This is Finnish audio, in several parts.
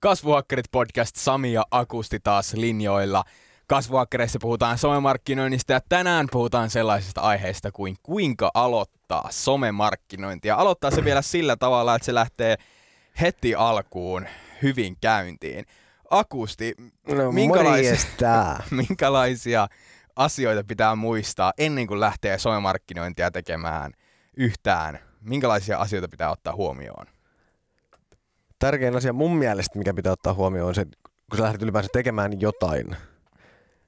Kasvuhakkerit podcast Sami ja Akusti taas linjoilla. Kasvuhakkereissa puhutaan somemarkkinoinnista ja tänään puhutaan sellaisista aiheista kuin kuinka aloittaa somemarkkinointia. Aloittaa se vielä sillä tavalla, että se lähtee heti alkuun hyvin käyntiin. Akusti, No, minkälaisia, minkälaisia asioita pitää muistaa ennen kuin lähtee somemarkkinointia tekemään yhtään? Minkälaisia asioita pitää ottaa huomioon? Tärkein asia mun mielestä, mikä pitää ottaa huomioon, on se, kun sä lähdet ylipäänsä tekemään jotain,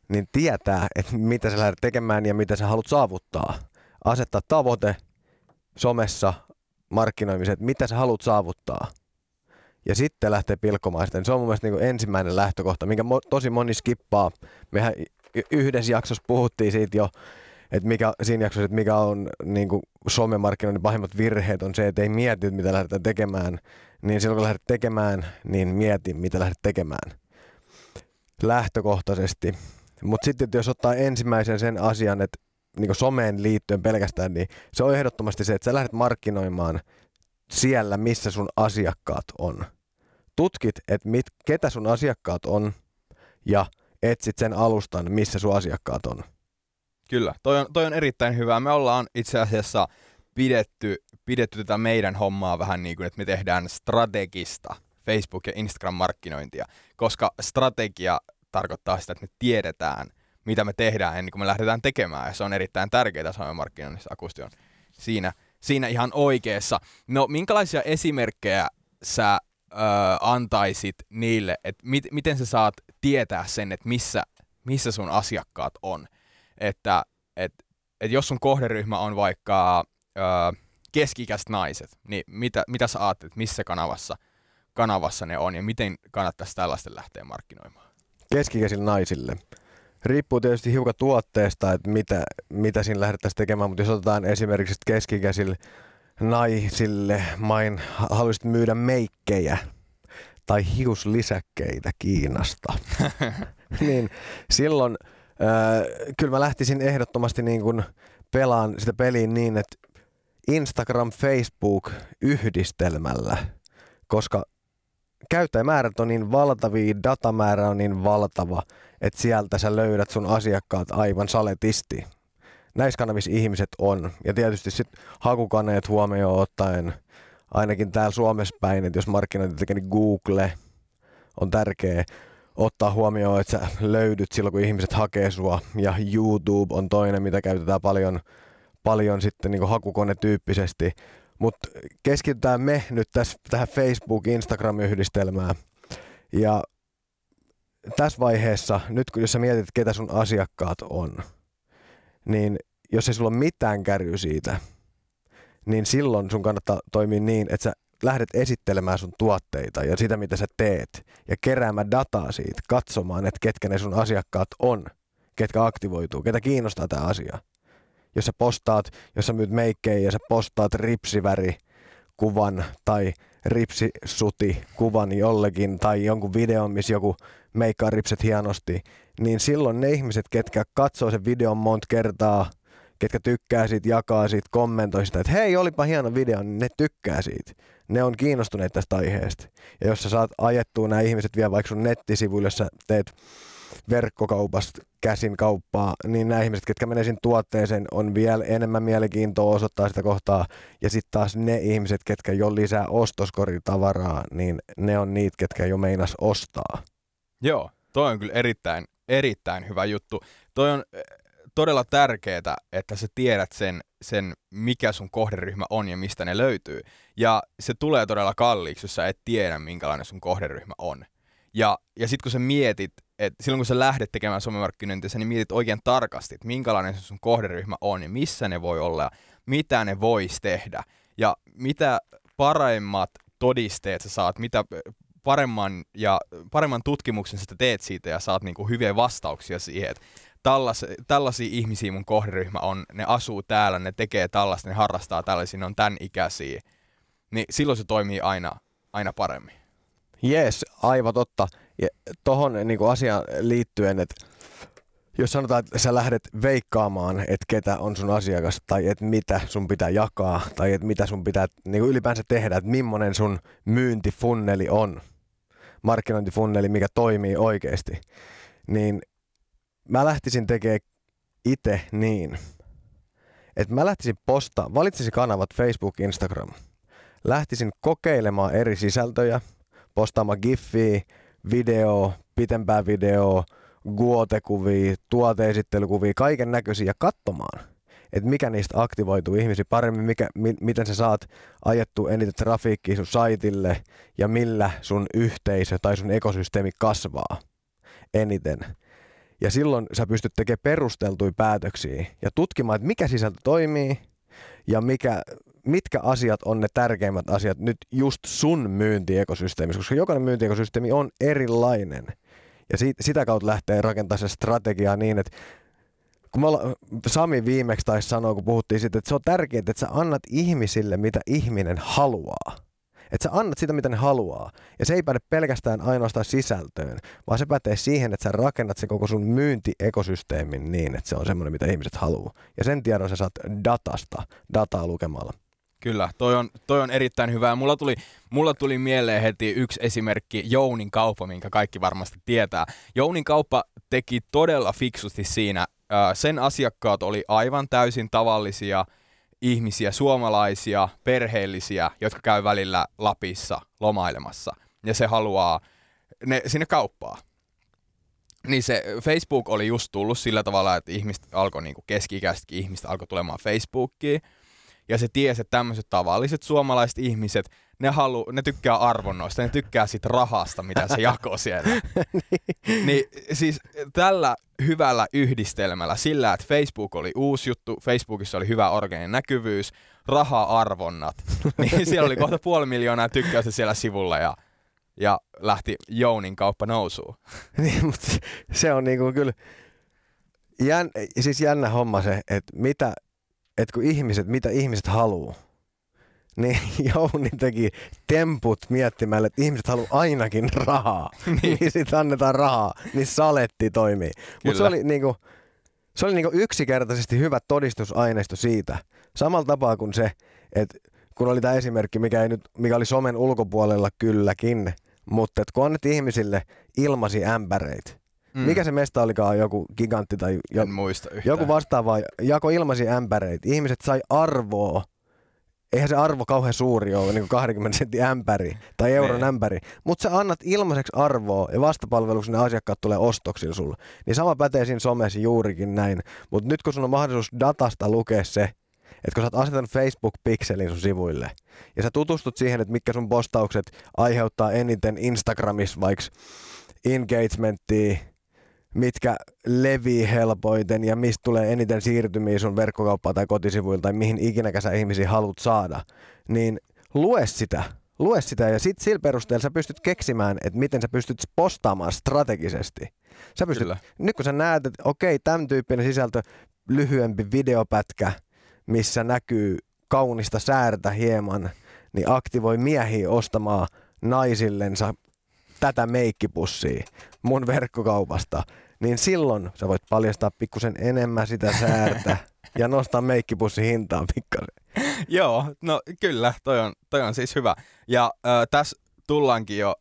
niin tietää, että mitä sä lähdet tekemään ja mitä sä haluat saavuttaa. Asettaa tavoite somessa, markkinoimiseen, että mitä sä haluat saavuttaa. Ja sitten lähtee pilkkomaan sitä. Niin Se on mun mielestä niin ensimmäinen lähtökohta, minkä tosi moni skippaa. Mehän yhdessä jaksossa puhuttiin siitä jo, että mikä, siinä jaksossa, että mikä on niin kuin somemarkkinoinnin pahimmat virheet, on se, että ei mieti, mitä lähdetään tekemään. Niin silloin kun lähdet tekemään, niin mieti, mitä lähdet tekemään. Lähtökohtaisesti. Mutta sitten jos ottaa ensimmäisen sen asian, että niin someen liittyen pelkästään, niin se on ehdottomasti se, että sä lähdet markkinoimaan siellä, missä sun asiakkaat on. Tutkit, että mit, ketä sun asiakkaat on ja etsit sen alustan, missä sun asiakkaat on. Kyllä, toi on, toi on erittäin hyvä. Me ollaan itse asiassa pidetty, pidetty tätä meidän hommaa vähän niin kuin, että me tehdään strategista Facebook- ja Instagram-markkinointia, koska strategia tarkoittaa sitä, että me tiedetään, mitä me tehdään ennen kuin me lähdetään tekemään, ja se on erittäin tärkeää somemarkkinoinnissa. Akusti on siinä, siinä ihan oikeassa. No, minkälaisia esimerkkejä sä ö, antaisit niille, että mit, miten sä saat tietää sen, että missä, missä sun asiakkaat on? Että et, et jos sun kohderyhmä on vaikka ö, keskikäiset naiset, niin mitä, mitä sä ajattelet, missä kanavassa, kanavassa ne on ja miten kannattaisi tällaisten lähteä markkinoimaan? Keskikäisille naisille. Riippuu tietysti hiukan tuotteesta, että mitä, mitä siinä lähdettäisiin tekemään, mutta jos otetaan esimerkiksi keskikäisille naisille, main haluaisit myydä meikkejä tai hiuslisäkkeitä Kiinasta, niin silloin äh, kyllä mä lähtisin ehdottomasti niin kuin pelaan sitä peliin niin, että Instagram, Facebook yhdistelmällä, koska käyttäjämäärät on niin valtavia, datamäärä on niin valtava, että sieltä sä löydät sun asiakkaat aivan saletisti. Näissä kanavissa ihmiset on. Ja tietysti sitten hakukaneet huomioon ottaen, ainakin täällä Suomessa päin, että jos markkinointi tekee, niin Google on tärkeä ottaa huomioon, että sä löydyt silloin, kun ihmiset hakee sua. Ja YouTube on toinen, mitä käytetään paljon, paljon sitten niin hakukonetyyppisesti. Mutta keskitytään me nyt tässä tähän Facebook-Instagram-yhdistelmään. Ja tässä vaiheessa, nyt kun jos sä mietit, ketä sun asiakkaat on, niin jos ei sulla ole mitään kärry siitä, niin silloin sun kannattaa toimia niin, että sä lähdet esittelemään sun tuotteita ja sitä, mitä sä teet, ja keräämään dataa siitä, katsomaan, että ketkä ne sun asiakkaat on, ketkä aktivoituu, ketä kiinnostaa tämä asia. Jos sä postaat, jos sä myyt meikkejä ja sä postaat ripsiväri kuvan tai ripsisuti kuvan jollekin tai jonkun videon, missä joku meikkaa ripset hienosti, niin silloin ne ihmiset, ketkä katsoo sen videon monta kertaa, ketkä tykkää siitä, jakaa siitä, kommentoi sitä, että hei, olipa hieno video, niin ne tykkää siitä. Ne on kiinnostuneet tästä aiheesta. Ja jos sä saat ajettua nämä ihmiset vielä vaikka sun nettisivuille, jos sä teet verkkokaupasta käsin kauppaa, niin nämä ihmiset, ketkä menee sinne tuotteeseen, on vielä enemmän mielenkiintoa osoittaa sitä kohtaa. Ja sitten taas ne ihmiset, ketkä jo lisää ostoskorιτavaraa, niin ne on niitä, ketkä jo meinas ostaa. Joo, toi on kyllä erittäin, erittäin hyvä juttu. Toi on todella tärkeää, että sä tiedät sen, sen, mikä sun kohderyhmä on ja mistä ne löytyy. Ja se tulee todella kalliiksi, jos sä et tiedä, minkälainen sun kohderyhmä on. Ja, ja sitten kun sä mietit, että silloin kun sä lähdet tekemään somemarkkinointia, niin mietit oikein tarkasti, että minkälainen se sun kohderyhmä on ja missä ne voi olla ja mitä ne vois tehdä. Ja mitä paremmat todisteet sä saat, mitä paremman, ja, paremman tutkimuksen sä teet siitä ja saat niinku hyviä vastauksia siihen, että tallas, tällaisia ihmisiä mun kohderyhmä on, ne asuu täällä, ne tekee tällaista, ne harrastaa tällaisia, ne on tämän ikäisiä, niin silloin se toimii aina, aina paremmin. Jees, aivan totta. Ja tohon niin asiaan liittyen, että jos sanotaan, että sä lähdet veikkaamaan, että ketä on sun asiakas, tai että mitä sun pitää jakaa, tai että mitä sun pitää niin ylipäänsä tehdä, että millainen sun myyntifunneli on. markkinointifunneli, mikä toimii oikeasti, niin mä lähtisin tekemään itse niin, että mä lähtisin postaa, valitsisin kanavat Facebook, Instagram, lähtisin kokeilemaan eri sisältöjä, postaamaan giffiä, video, pitempää video, guotekuvia, tuoteesittelykuvia, kaiken näköisiä katsomaan, että mikä niistä aktivoituu ihmisiä paremmin, mikä, mi, miten sä saat ajettu eniten trafiikkiä sun saitille ja millä sun yhteisö tai sun ekosysteemi kasvaa eniten. Ja silloin sä pystyt tekemään perusteltuja päätöksiä ja tutkimaan, että mikä sisältö toimii ja mikä, mitkä asiat on ne tärkeimmät asiat nyt just sun myyntiekosysteemissä, koska jokainen myyntiekosysteemi on erilainen. Ja siitä, sitä kautta lähtee rakentamaan se strategiaa niin, että kun olla, Sami viimeksi taisi sanoa, kun puhuttiin siitä, että se on tärkeää, että sä annat ihmisille, mitä ihminen haluaa. Että sä annat sitä, mitä ne haluaa. Ja se ei päde pelkästään ainoastaan sisältöön, vaan se pätee siihen, että sä rakennat sen koko sun myyntiekosysteemin niin, että se on semmoinen, mitä ihmiset haluaa. Ja sen tiedon sä saat datasta, dataa lukemalla. Kyllä, toi on, toi on erittäin hyvä. Mulla tuli, mulla tuli mieleen heti yksi esimerkki, Jounin kauppa, minkä kaikki varmasti tietää. Jounin kauppa teki todella fiksusti siinä. Sen asiakkaat oli aivan täysin tavallisia ihmisiä, suomalaisia, perheellisiä, jotka käy välillä Lapissa lomailemassa. Ja se haluaa ne sinne kauppaa. Niin se Facebook oli just tullut sillä tavalla, että ihmiset alkoi, niin keski-ikäisetkin ihmiset alkoi tulemaan Facebookiin – ja se tiesi, että tämmöiset tavalliset suomalaiset ihmiset, ne, halu, ne tykkää arvonnoista, ne tykkää siitä rahasta, mitä se jakoo siellä. niin. niin siis tällä hyvällä yhdistelmällä, sillä, että Facebook oli uusi juttu, Facebookissa oli hyvä organinen näkyvyys, raha-arvonnat, niin siellä oli kohta puoli miljoonaa tykkäystä siellä sivulla ja ja lähti Jounin kauppa nousuun. niin, mutta se on niinku kyllä jän, siis jännä homma se, että mitä että kun ihmiset, mitä ihmiset haluaa, niin Jouni teki temput miettimällä, että ihmiset haluaa ainakin rahaa. niin. niin sitten annetaan rahaa, niin saletti toimii. Mutta se oli, niinku, se oli niinku yksinkertaisesti hyvä todistusaineisto siitä. Samalla tapaa kuin se, että kun oli tämä esimerkki, mikä, ei nyt, mikä oli somen ulkopuolella kylläkin, mutta että kun annettiin ihmisille ilmasi ämpäreitä, Mm. Mikä se mesta olikaan, joku gigantti tai jo, en muista yhtään. joku vastaava, jako ilmaisi ämpäreitä. Ihmiset sai arvoa. Eihän se arvo kauhean suuri ole, niin kuin 20 sentin ämpäri tai euron ämpäri. Mutta sä annat ilmaiseksi arvoa ja vastapalveluksi ne asiakkaat tulee ostoksilla sulle. Niin sama pätee siinä somessa juurikin näin. Mutta nyt kun sun on mahdollisuus datasta lukea se, että kun sä oot asetanut Facebook-pikselin sun sivuille ja sä tutustut siihen, että mitkä sun postaukset aiheuttaa eniten Instagramissa vaikka engagementtia, mitkä levii helpoiten ja mistä tulee eniten siirtymiä sun verkkokauppaa tai kotisivuilta tai mihin ikinä sä ihmisiä haluat saada, niin lue sitä. Lue sitä ja sitten sillä perusteella sä pystyt keksimään, että miten sä pystyt postaamaan strategisesti. Sä pystyt, nyt kun sä näet, että okei, tämän tyyppinen sisältö, lyhyempi videopätkä, missä näkyy kaunista säärtä hieman, niin aktivoi miehiä ostamaan naisillensa tätä meikkipussia mun verkkokaupasta, niin silloin sä voit paljastaa pikkusen enemmän sitä säärtä ja nostaa meikkipussin hintaa pikkasen. Joo, no kyllä, toi on, toi on siis hyvä. Ja äh, tässä tullaankin jo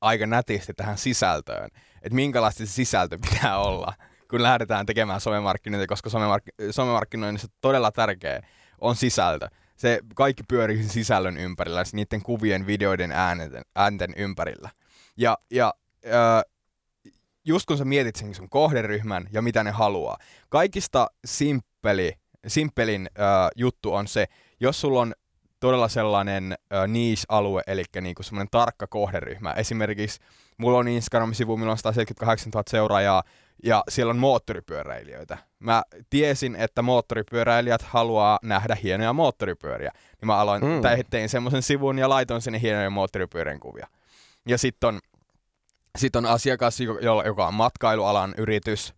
aika nätisti tähän sisältöön, että minkälaista se sisältö pitää olla, kun lähdetään tekemään somemarkkinointia, koska somemark- somemarkkinoinnissa todella tärkeä on sisältö. Se kaikki pyörii sisällön ympärillä, siis niiden kuvien, videoiden, äänten, äänten ympärillä. Ja, ja äh, just kun sä mietit sen sun kohderyhmän ja mitä ne haluaa, kaikista simppeli, simppelin äh, juttu on se, jos sulla on todella sellainen äh, niche-alue, eli niinku semmoinen tarkka kohderyhmä. Esimerkiksi mulla on Instagram-sivu, millä on 178 000 seuraajaa, ja siellä on moottoripyöräilijöitä. Mä tiesin, että moottoripyöräilijät haluaa nähdä hienoja moottoripyöriä. Niin mä aloin, mm. tein semmoisen sivun ja laitoin sinne hienoja moottoripyörien kuvia. Ja sitten on, sit on asiakas, joka on matkailualan yritys,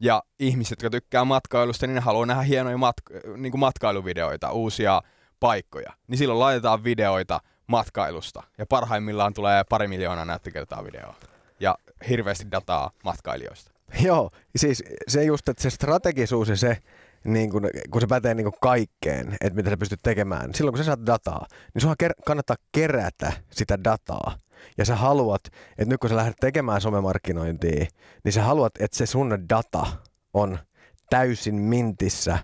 ja ihmiset, jotka tykkää matkailusta, niin ne haluaa nähdä hienoja mat- niin kuin matkailuvideoita, uusia paikkoja. Niin silloin laitetaan videoita matkailusta, ja parhaimmillaan tulee pari miljoonaa näyttökertaa videoa. Ja hirveästi dataa matkailijoista. Joo, siis se just, että se strategisuus ja se, niin kun, kun se pätee niin kun kaikkeen, että mitä sä pystyt tekemään. Silloin kun sä saat dataa, niin sun ker- kannattaa kerätä sitä dataa. Ja sä haluat, että nyt kun sä lähdet tekemään somemarkkinointia, niin sä haluat, että se sun data on täysin mintissä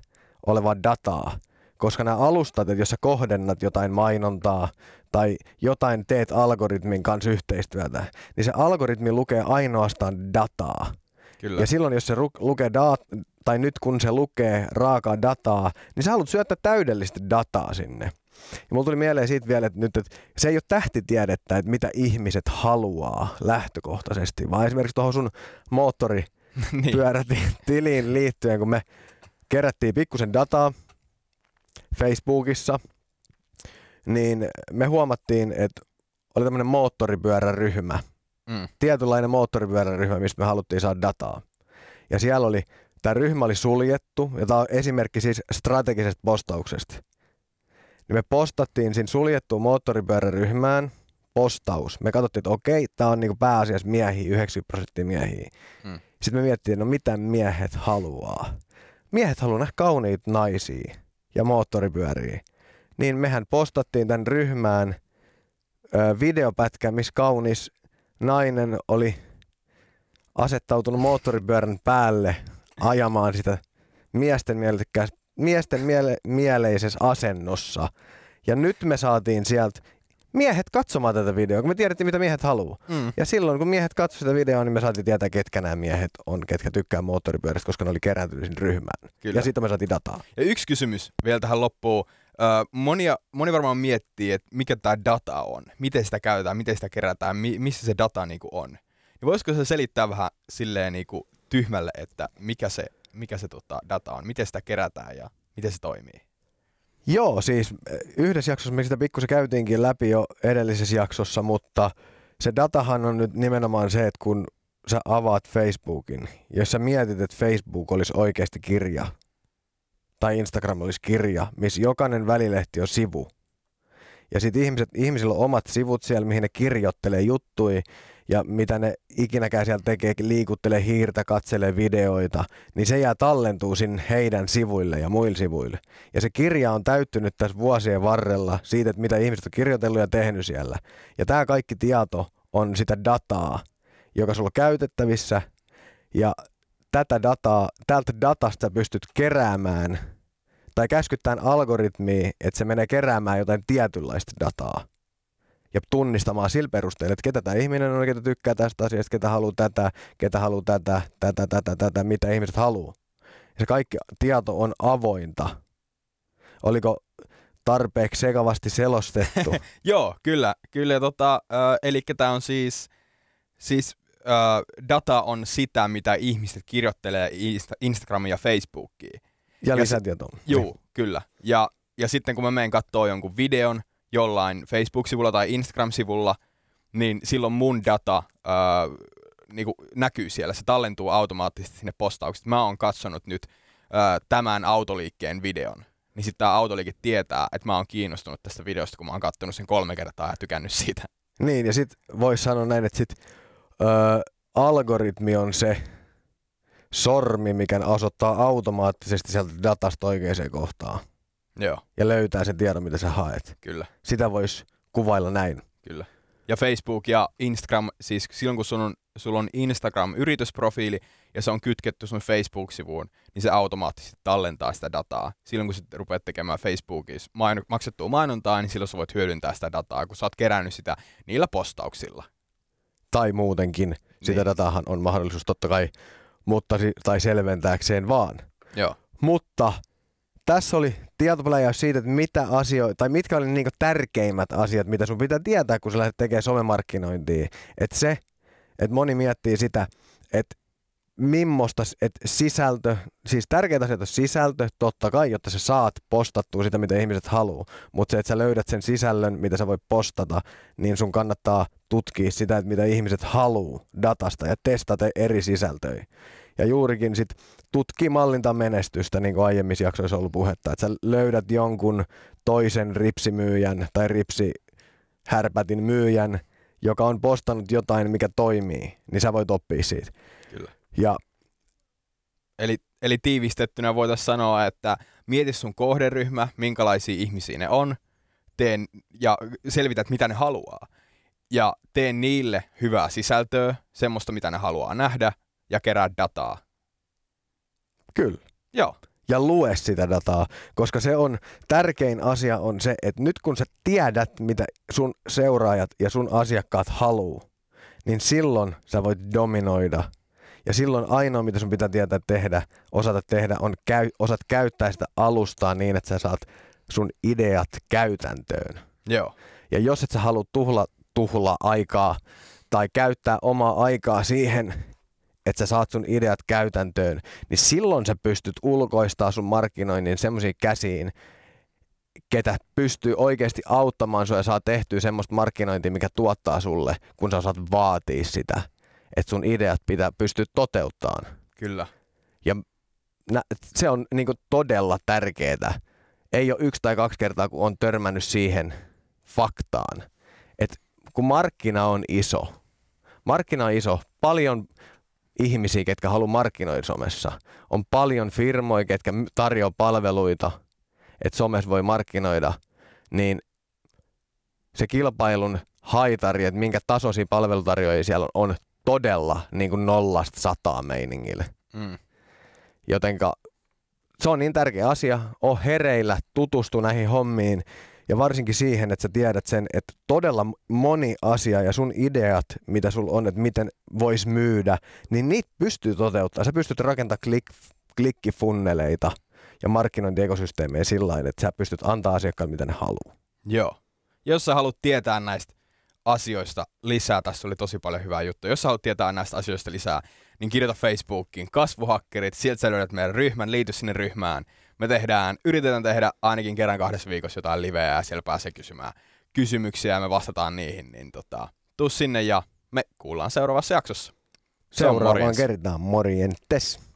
oleva dataa. Koska nämä alustat, että jos sä kohdennat jotain mainontaa tai jotain teet algoritmin kanssa yhteistyötä, niin se algoritmi lukee ainoastaan dataa. Kyllä. Ja silloin, jos se ru- lukee dat- tai nyt kun se lukee raakaa dataa, niin sä haluat syöttää täydellistä dataa sinne. Ja mulla tuli mieleen siitä vielä, että nyt että se ei ole tähtitiedettä, että mitä ihmiset haluaa lähtökohtaisesti, vaan esimerkiksi tuohon sun moottoripyörätiliin niin. liittyen, kun me kerättiin pikkusen dataa Facebookissa, niin me huomattiin, että oli tämmöinen moottoripyöräryhmä, Mm. tietynlainen moottoripyöräryhmä, mistä me haluttiin saada dataa. Ja siellä oli, tämä ryhmä oli suljettu, ja tämä on esimerkki siis strategisesta postauksesta. Niin me postattiin siinä suljettuun moottoripyöräryhmään postaus. Me katsottiin, että okei, tämä on niinku pääasiassa miehiä, 90 prosenttia miehiä. Mm. Sitten me miettii, no mitä miehet haluaa. Miehet haluaa nähdä kauniita naisia ja moottoripyöriä. Niin mehän postattiin tämän ryhmään ö, videopätkä, missä kaunis nainen oli asettautunut moottoripyörän päälle ajamaan sitä miesten, mielekkääs, miesten miele, mieleisessä asennossa. Ja nyt me saatiin sieltä miehet katsomaan tätä videoa, kun me tiedettiin, mitä miehet haluaa. Mm. Ja silloin, kun miehet katsoivat sitä videoa, niin me saatiin tietää, ketkä nämä miehet on, ketkä tykkää moottoripyöristä, koska ne oli kerääntynyt sinne ryhmään. Kyllä. Ja sitten me saatiin dataa. Ja yksi kysymys vielä tähän loppuun. Monia, moni varmaan miettii, että mikä tämä data on, miten sitä käytetään, miten sitä kerätään, mi- missä se data niinku on. Niin voisiko se selittää vähän silleen niinku tyhmälle, että mikä se, mikä se tota, data on, miten sitä kerätään ja miten se toimii? Joo, siis yhdessä jaksossa me sitä pikkusen käytiinkin läpi jo edellisessä jaksossa, mutta se datahan on nyt nimenomaan se, että kun sä avaat Facebookin, jos sä mietit, että Facebook olisi oikeasti kirja, tai Instagram olisi kirja, missä jokainen välilehti on sivu, ja sitten ihmiset, ihmisillä on omat sivut siellä, mihin ne kirjoittelee juttui, ja mitä ne ikinäkään siellä tekee, liikuttelee hiirtä, katselee videoita, niin se jää tallentuu sinne heidän sivuille ja muille sivuille. Ja se kirja on täyttynyt tässä vuosien varrella siitä, että mitä ihmiset on kirjoitellut ja tehnyt siellä. Ja tämä kaikki tieto on sitä dataa, joka sulla on käytettävissä, ja tätä dataa, tältä datasta pystyt keräämään tai käskyttämään algoritmia, että se menee keräämään jotain tietynlaista dataa ja tunnistamaan sillä perusteella, että ketä tämä ihminen on, ketä tykkää tästä asiasta, ketä haluaa tätä, ketä haluaa tätä, tätä, tätä, tätä, mitä ihmiset haluaa. Ja se kaikki tieto on avointa. Oliko tarpeeksi sekavasti selostettu? Joo, kyllä. kyllä tota, äh, eli tämä on siis, siis äh, data on sitä, mitä ihmiset kirjoittelee Insta- Instagramiin ja Facebookiin. Ja se- lisätietoa. Joo, kyllä. Ja, ja sitten kun mä menen katsoo jonkun videon jollain Facebook-sivulla tai Instagram-sivulla, niin silloin mun data öö, niinku näkyy siellä. Se tallentuu automaattisesti sinne postauksiin. Mä oon katsonut nyt öö, tämän autoliikkeen videon. Niin sitten tämä autoliike tietää, että mä oon kiinnostunut tästä videosta, kun mä oon katsonut sen kolme kertaa ja tykännyt siitä. Niin, ja sitten voisi sanoa näin, että sit, ö, algoritmi on se sormi, mikä osoittaa automaattisesti sieltä datasta oikeaan kohtaan Joo, ja löytää sen tiedon, mitä sä haet. kyllä. Sitä voisi kuvailla näin. Kyllä. Ja Facebook ja Instagram, siis silloin kun sun on, sulla on Instagram-yritysprofiili ja se on kytketty sun Facebook-sivuun, niin se automaattisesti tallentaa sitä dataa. Silloin kun sä rupeat tekemään Facebookissa maino- maksettua mainontaa, niin silloin sä voit hyödyntää sitä dataa, kun sä oot kerännyt sitä niillä postauksilla. Tai muutenkin. Sitä Niin. datahan on mahdollisuus totta kai, mutta, tai selventääkseen vaan. Joo. Mutta tässä oli tietopläjäys siitä, että mitä asioita, tai mitkä oli niinku tärkeimmät asiat, mitä sun pitää tietää, kun sä lähdet tekemään somemarkkinointia. Että se, että moni miettii sitä, että millaista, että sisältö, siis tärkeitä asioita on sisältö, totta kai, jotta sä saat postattua sitä, mitä ihmiset haluaa. Mutta se, että sä löydät sen sisällön, mitä sä voit postata, niin sun kannattaa tutkia sitä, että mitä ihmiset haluaa datasta ja testata eri sisältöjä. Ja juurikin sit tutki mallinta menestystä, niin kuin aiemmissa jaksoissa ollut puhetta, että sä löydät jonkun toisen ripsimyyjän tai ripsihärpätin myyjän, joka on postannut jotain, mikä toimii, niin sä voit oppia siitä. Kyllä. Ja Eli, eli tiivistettynä voitaisiin sanoa, että mieti sun kohderyhmä, minkälaisia ihmisiä ne on, teen, ja selvität, mitä ne haluaa. Ja tee niille hyvää sisältöä, semmoista, mitä ne haluaa nähdä, ja kerää dataa. Kyllä. Joo. Ja lue sitä dataa, koska se on, tärkein asia on se, että nyt kun sä tiedät, mitä sun seuraajat ja sun asiakkaat haluu, niin silloin sä voit dominoida. Ja silloin ainoa, mitä sun pitää tietää tehdä, osata tehdä, on käy, osat käyttää sitä alustaa niin, että sä saat sun ideat käytäntöön. Joo. Ja jos et sä halua tuhla, tuhla aikaa tai käyttää omaa aikaa siihen, että sä saat sun ideat käytäntöön, niin silloin sä pystyt ulkoistaa sun markkinoinnin semmoisiin käsiin, ketä pystyy oikeasti auttamaan sua ja saa tehtyä semmoista markkinointia, mikä tuottaa sulle, kun sä osaat vaatia sitä, että sun ideat pitää pystyä toteuttamaan. Kyllä. Ja nä- se on niinku todella tärkeää. Ei ole yksi tai kaksi kertaa, kun on törmännyt siihen faktaan, että kun markkina on iso, markkina on iso, paljon ihmisiä, ketkä haluaa markkinoida somessa. On paljon firmoja, ketkä tarjoaa palveluita, että somessa voi markkinoida, niin se kilpailun haitari, että minkä tasoisia palvelutarjoajia siellä on, on todella niin kuin nollasta sataa meiningille. Mm. Jotenka se on niin tärkeä asia. O hereillä, tutustu näihin hommiin ja varsinkin siihen, että sä tiedät sen, että todella moni asia ja sun ideat, mitä sulla on, että miten vois myydä, niin niitä pystyy toteuttamaan. Sä pystyt rakentamaan klik, klikkifunneleita ja markkinointiekosysteemejä sillä lailla, että sä pystyt antaa asiakkaille, mitä ne haluaa. Joo. Jos sä haluat tietää näistä asioista lisää, tässä oli tosi paljon hyvää juttua. Jos haluat tietää näistä asioista lisää, niin kirjoita Facebookiin kasvuhakkerit, sieltä sä löydät meidän ryhmän, liity sinne ryhmään. Me tehdään, yritetään tehdä ainakin kerran kahdessa viikossa jotain liveä ja siellä pääsee kysymään kysymyksiä ja me vastataan niihin, niin tota, tuu sinne ja me kuullaan seuraavassa jaksossa. Se on Seuraavaan kertaan morjentes.